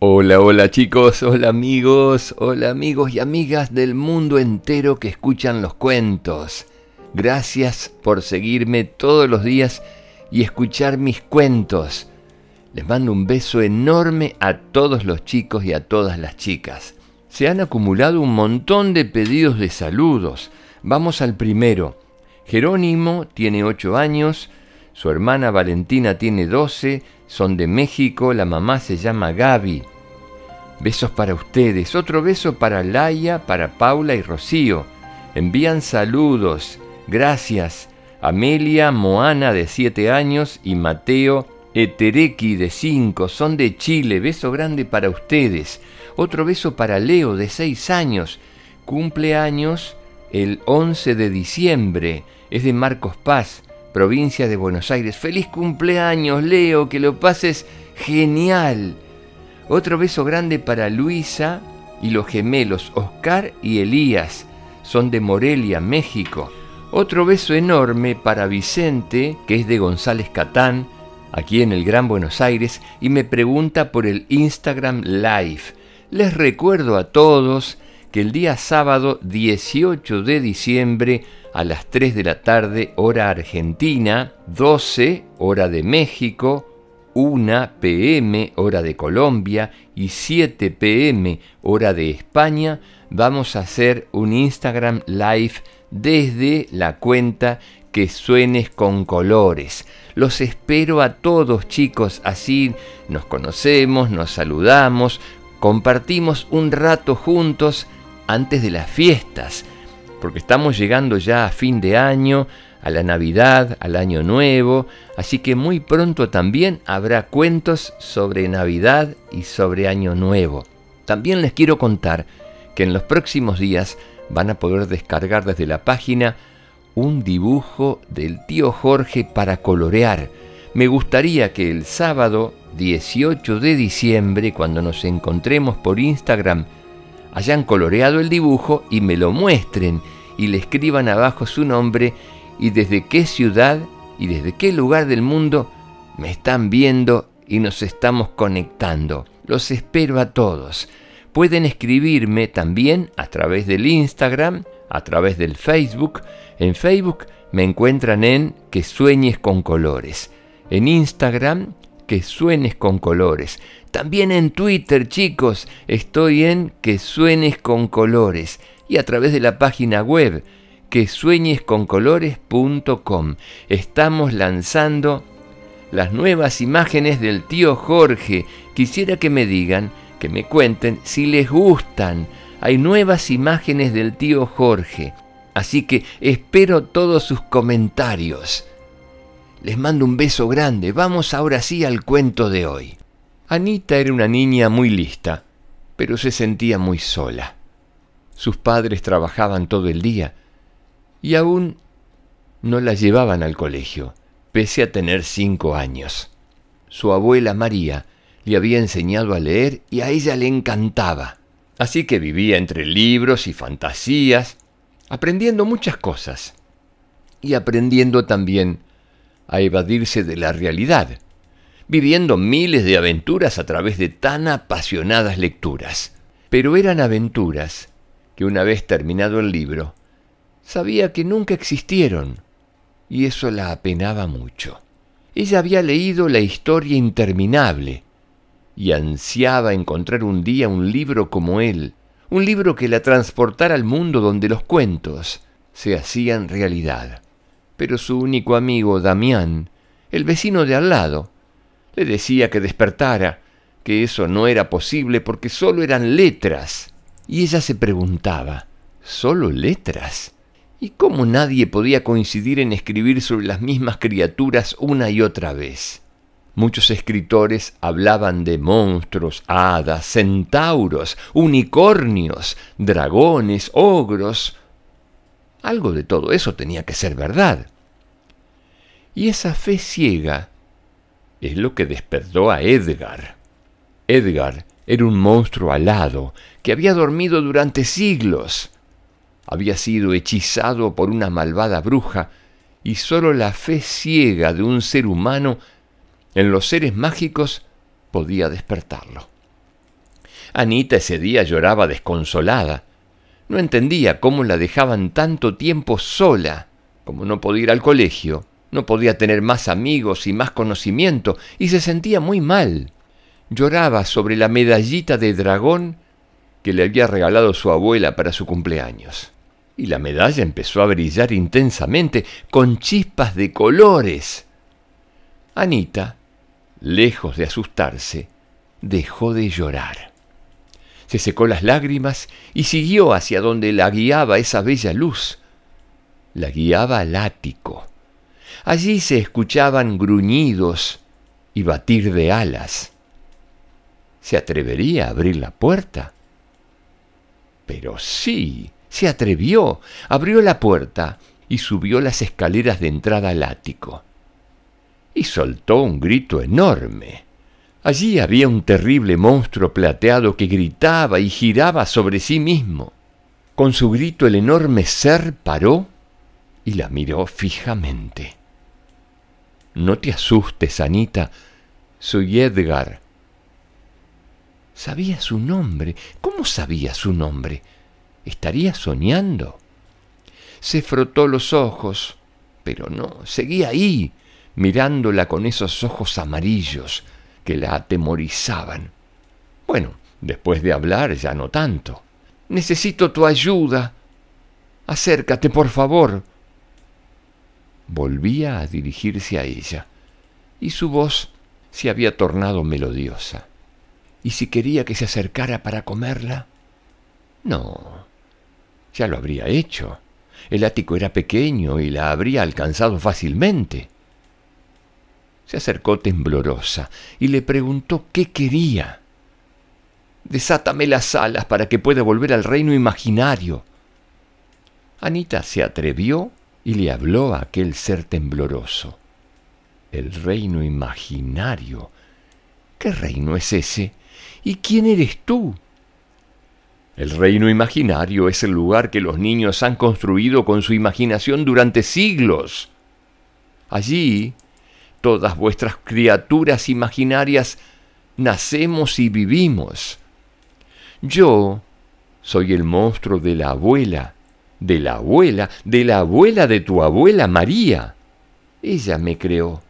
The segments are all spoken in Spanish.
Hola, hola chicos, hola amigos, hola amigos y amigas del mundo entero que escuchan los cuentos. Gracias por seguirme todos los días y escuchar mis cuentos. Les mando un beso enorme a todos los chicos y a todas las chicas. Se han acumulado un montón de pedidos de saludos. Vamos al primero. Jerónimo tiene 8 años, su hermana Valentina tiene 12, son de México, la mamá se llama Gaby. Besos para ustedes, otro beso para Laia, para Paula y Rocío. Envían saludos, gracias. Amelia Moana de 7 años y Mateo Etereki de 5 son de Chile. Beso grande para ustedes. Otro beso para Leo de 6 años. Cumpleaños el 11 de diciembre. Es de Marcos Paz provincia de Buenos Aires. Feliz cumpleaños, Leo, que lo pases genial. Otro beso grande para Luisa y los gemelos Oscar y Elías. Son de Morelia, México. Otro beso enorme para Vicente, que es de González Catán, aquí en el Gran Buenos Aires, y me pregunta por el Instagram Live. Les recuerdo a todos que el día sábado 18 de diciembre a las 3 de la tarde hora argentina, 12 hora de México, 1 pm hora de Colombia y 7 pm hora de España, vamos a hacer un Instagram live desde la cuenta que suenes con colores. Los espero a todos chicos, así nos conocemos, nos saludamos, compartimos un rato juntos antes de las fiestas, porque estamos llegando ya a fin de año, a la Navidad, al Año Nuevo, así que muy pronto también habrá cuentos sobre Navidad y sobre Año Nuevo. También les quiero contar que en los próximos días van a poder descargar desde la página un dibujo del tío Jorge para colorear. Me gustaría que el sábado 18 de diciembre, cuando nos encontremos por Instagram, hayan coloreado el dibujo y me lo muestren y le escriban abajo su nombre y desde qué ciudad y desde qué lugar del mundo me están viendo y nos estamos conectando. Los espero a todos. Pueden escribirme también a través del Instagram, a través del Facebook. En Facebook me encuentran en Que Sueñes con Colores. En Instagram que suenes con colores. También en Twitter, chicos, estoy en que suenes con colores y a través de la página web que sueñesconcolores.com. Estamos lanzando las nuevas imágenes del tío Jorge. Quisiera que me digan, que me cuenten si les gustan. Hay nuevas imágenes del tío Jorge. Así que espero todos sus comentarios. Les mando un beso grande. Vamos ahora sí al cuento de hoy. Anita era una niña muy lista, pero se sentía muy sola. Sus padres trabajaban todo el día y aún no la llevaban al colegio, pese a tener cinco años. Su abuela María le había enseñado a leer y a ella le encantaba. Así que vivía entre libros y fantasías, aprendiendo muchas cosas y aprendiendo también a evadirse de la realidad, viviendo miles de aventuras a través de tan apasionadas lecturas. Pero eran aventuras que una vez terminado el libro, sabía que nunca existieron, y eso la apenaba mucho. Ella había leído la historia interminable, y ansiaba encontrar un día un libro como él, un libro que la transportara al mundo donde los cuentos se hacían realidad pero su único amigo Damián, el vecino de al lado, le decía que despertara, que eso no era posible porque solo eran letras. Y ella se preguntaba, ¿solo letras? ¿Y cómo nadie podía coincidir en escribir sobre las mismas criaturas una y otra vez? Muchos escritores hablaban de monstruos, hadas, centauros, unicornios, dragones, ogros, algo de todo eso tenía que ser verdad. Y esa fe ciega es lo que despertó a Edgar. Edgar era un monstruo alado que había dormido durante siglos. Había sido hechizado por una malvada bruja y sólo la fe ciega de un ser humano en los seres mágicos podía despertarlo. Anita ese día lloraba desconsolada. No entendía cómo la dejaban tanto tiempo sola. Como no podía ir al colegio, no podía tener más amigos y más conocimiento, y se sentía muy mal. Lloraba sobre la medallita de dragón que le había regalado su abuela para su cumpleaños. Y la medalla empezó a brillar intensamente, con chispas de colores. Anita, lejos de asustarse, dejó de llorar. Se secó las lágrimas y siguió hacia donde la guiaba esa bella luz. La guiaba al ático. Allí se escuchaban gruñidos y batir de alas. ¿Se atrevería a abrir la puerta? Pero sí, se atrevió, abrió la puerta y subió las escaleras de entrada al ático. Y soltó un grito enorme. Allí había un terrible monstruo plateado que gritaba y giraba sobre sí mismo. Con su grito el enorme ser paró y la miró fijamente. No te asustes, Anita, soy Edgar. Sabía su nombre. ¿Cómo sabía su nombre? ¿Estaría soñando? Se frotó los ojos, pero no, seguía ahí, mirándola con esos ojos amarillos, que la atemorizaban. Bueno, después de hablar ya no tanto. Necesito tu ayuda. Acércate, por favor. Volvía a dirigirse a ella, y su voz se había tornado melodiosa. ¿Y si quería que se acercara para comerla? No, ya lo habría hecho. El ático era pequeño y la habría alcanzado fácilmente. Se acercó temblorosa y le preguntó qué quería. Desátame las alas para que pueda volver al reino imaginario. Anita se atrevió y le habló a aquel ser tembloroso. El reino imaginario. ¿Qué reino es ese? ¿Y quién eres tú? El reino imaginario es el lugar que los niños han construido con su imaginación durante siglos. Allí todas vuestras criaturas imaginarias nacemos y vivimos. Yo soy el monstruo de la abuela, de la abuela, de la abuela de tu abuela María. Ella me creó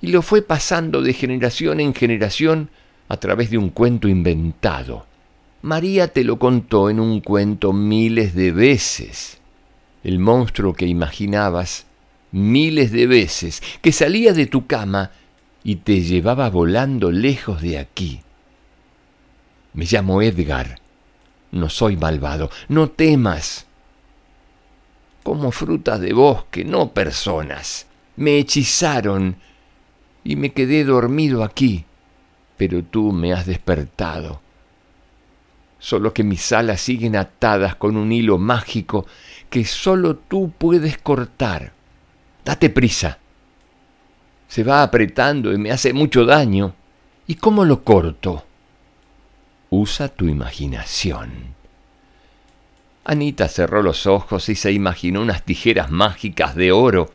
y lo fue pasando de generación en generación a través de un cuento inventado. María te lo contó en un cuento miles de veces. El monstruo que imaginabas miles de veces, que salía de tu cama y te llevaba volando lejos de aquí. Me llamo Edgar. No soy malvado. No temas. Como frutas de bosque, no personas. Me hechizaron y me quedé dormido aquí, pero tú me has despertado. Solo que mis alas siguen atadas con un hilo mágico que solo tú puedes cortar. Date prisa. Se va apretando y me hace mucho daño. ¿Y cómo lo corto? Usa tu imaginación. Anita cerró los ojos y se imaginó unas tijeras mágicas de oro.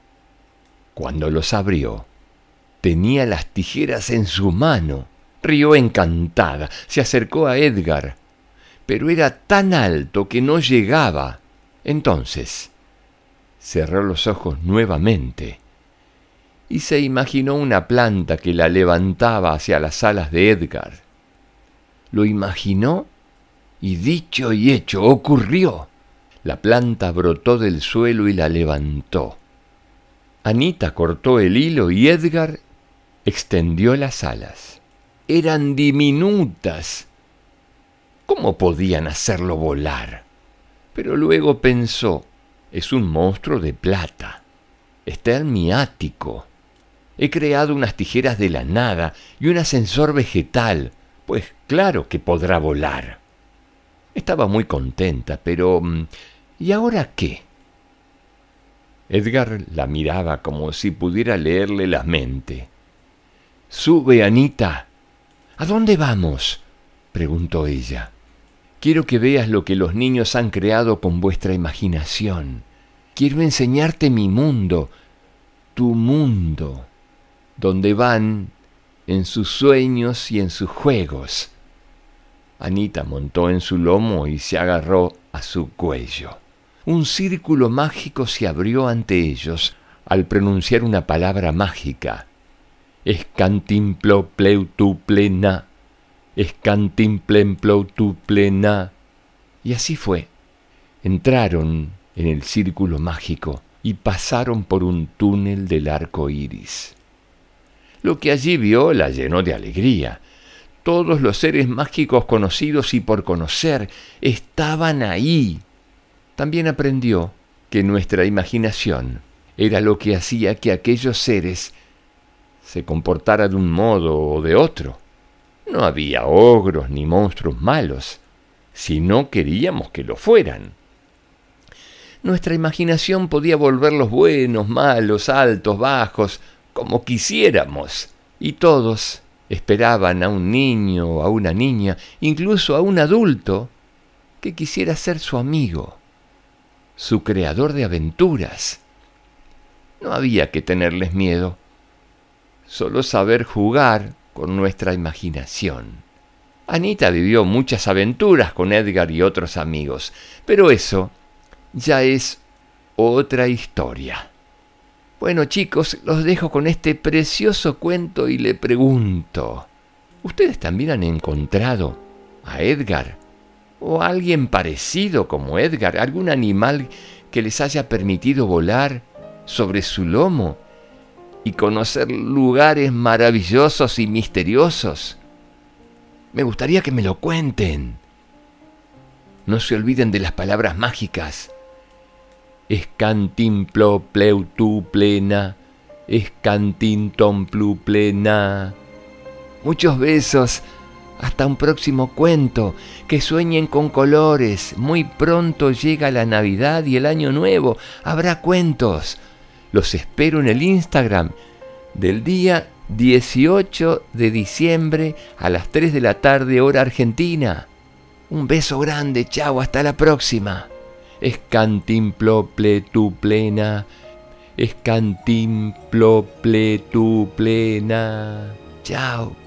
Cuando los abrió, tenía las tijeras en su mano. Rió encantada, se acercó a Edgar, pero era tan alto que no llegaba. Entonces, cerró los ojos nuevamente y se imaginó una planta que la levantaba hacia las alas de Edgar. Lo imaginó y dicho y hecho ocurrió. La planta brotó del suelo y la levantó. Anita cortó el hilo y Edgar extendió las alas. Eran diminutas. ¿Cómo podían hacerlo volar? Pero luego pensó, es un monstruo de plata. Está en mi ático. He creado unas tijeras de la nada y un ascensor vegetal, pues claro que podrá volar. Estaba muy contenta, pero mm, ¿y ahora qué? Edgar la miraba como si pudiera leerle la mente. Sube, Anita. ¿A dónde vamos? preguntó ella. Quiero que veas lo que los niños han creado con vuestra imaginación. Quiero enseñarte mi mundo, tu mundo, donde van en sus sueños y en sus juegos. Anita montó en su lomo y se agarró a su cuello. Un círculo mágico se abrió ante ellos al pronunciar una palabra mágica. plena, plena. Y así fue. Entraron en el círculo mágico y pasaron por un túnel del arco iris. Lo que allí vio la llenó de alegría. Todos los seres mágicos conocidos y por conocer estaban ahí. También aprendió que nuestra imaginación era lo que hacía que aquellos seres se comportaran de un modo o de otro. No había ogros ni monstruos malos, si no queríamos que lo fueran. Nuestra imaginación podía volverlos buenos, malos, altos, bajos, como quisiéramos, y todos esperaban a un niño o a una niña, incluso a un adulto, que quisiera ser su amigo, su creador de aventuras. No había que tenerles miedo, solo saber jugar con nuestra imaginación. Anita vivió muchas aventuras con Edgar y otros amigos, pero eso ya es otra historia. Bueno chicos, los dejo con este precioso cuento y le pregunto, ¿ustedes también han encontrado a Edgar? ¿O a alguien parecido como Edgar? ¿Algún animal que les haya permitido volar sobre su lomo y conocer lugares maravillosos y misteriosos? Me gustaría que me lo cuenten. No se olviden de las palabras mágicas escantimplo pleutu plena, escantinton plena. Muchos besos, hasta un próximo cuento, que sueñen con colores, muy pronto llega la Navidad y el Año Nuevo, habrá cuentos. Los espero en el Instagram del día 18 de diciembre a las 3 de la tarde hora argentina. Un beso grande, chao, hasta la próxima escantimplople tu plena, escantimplople tu plena. Chao.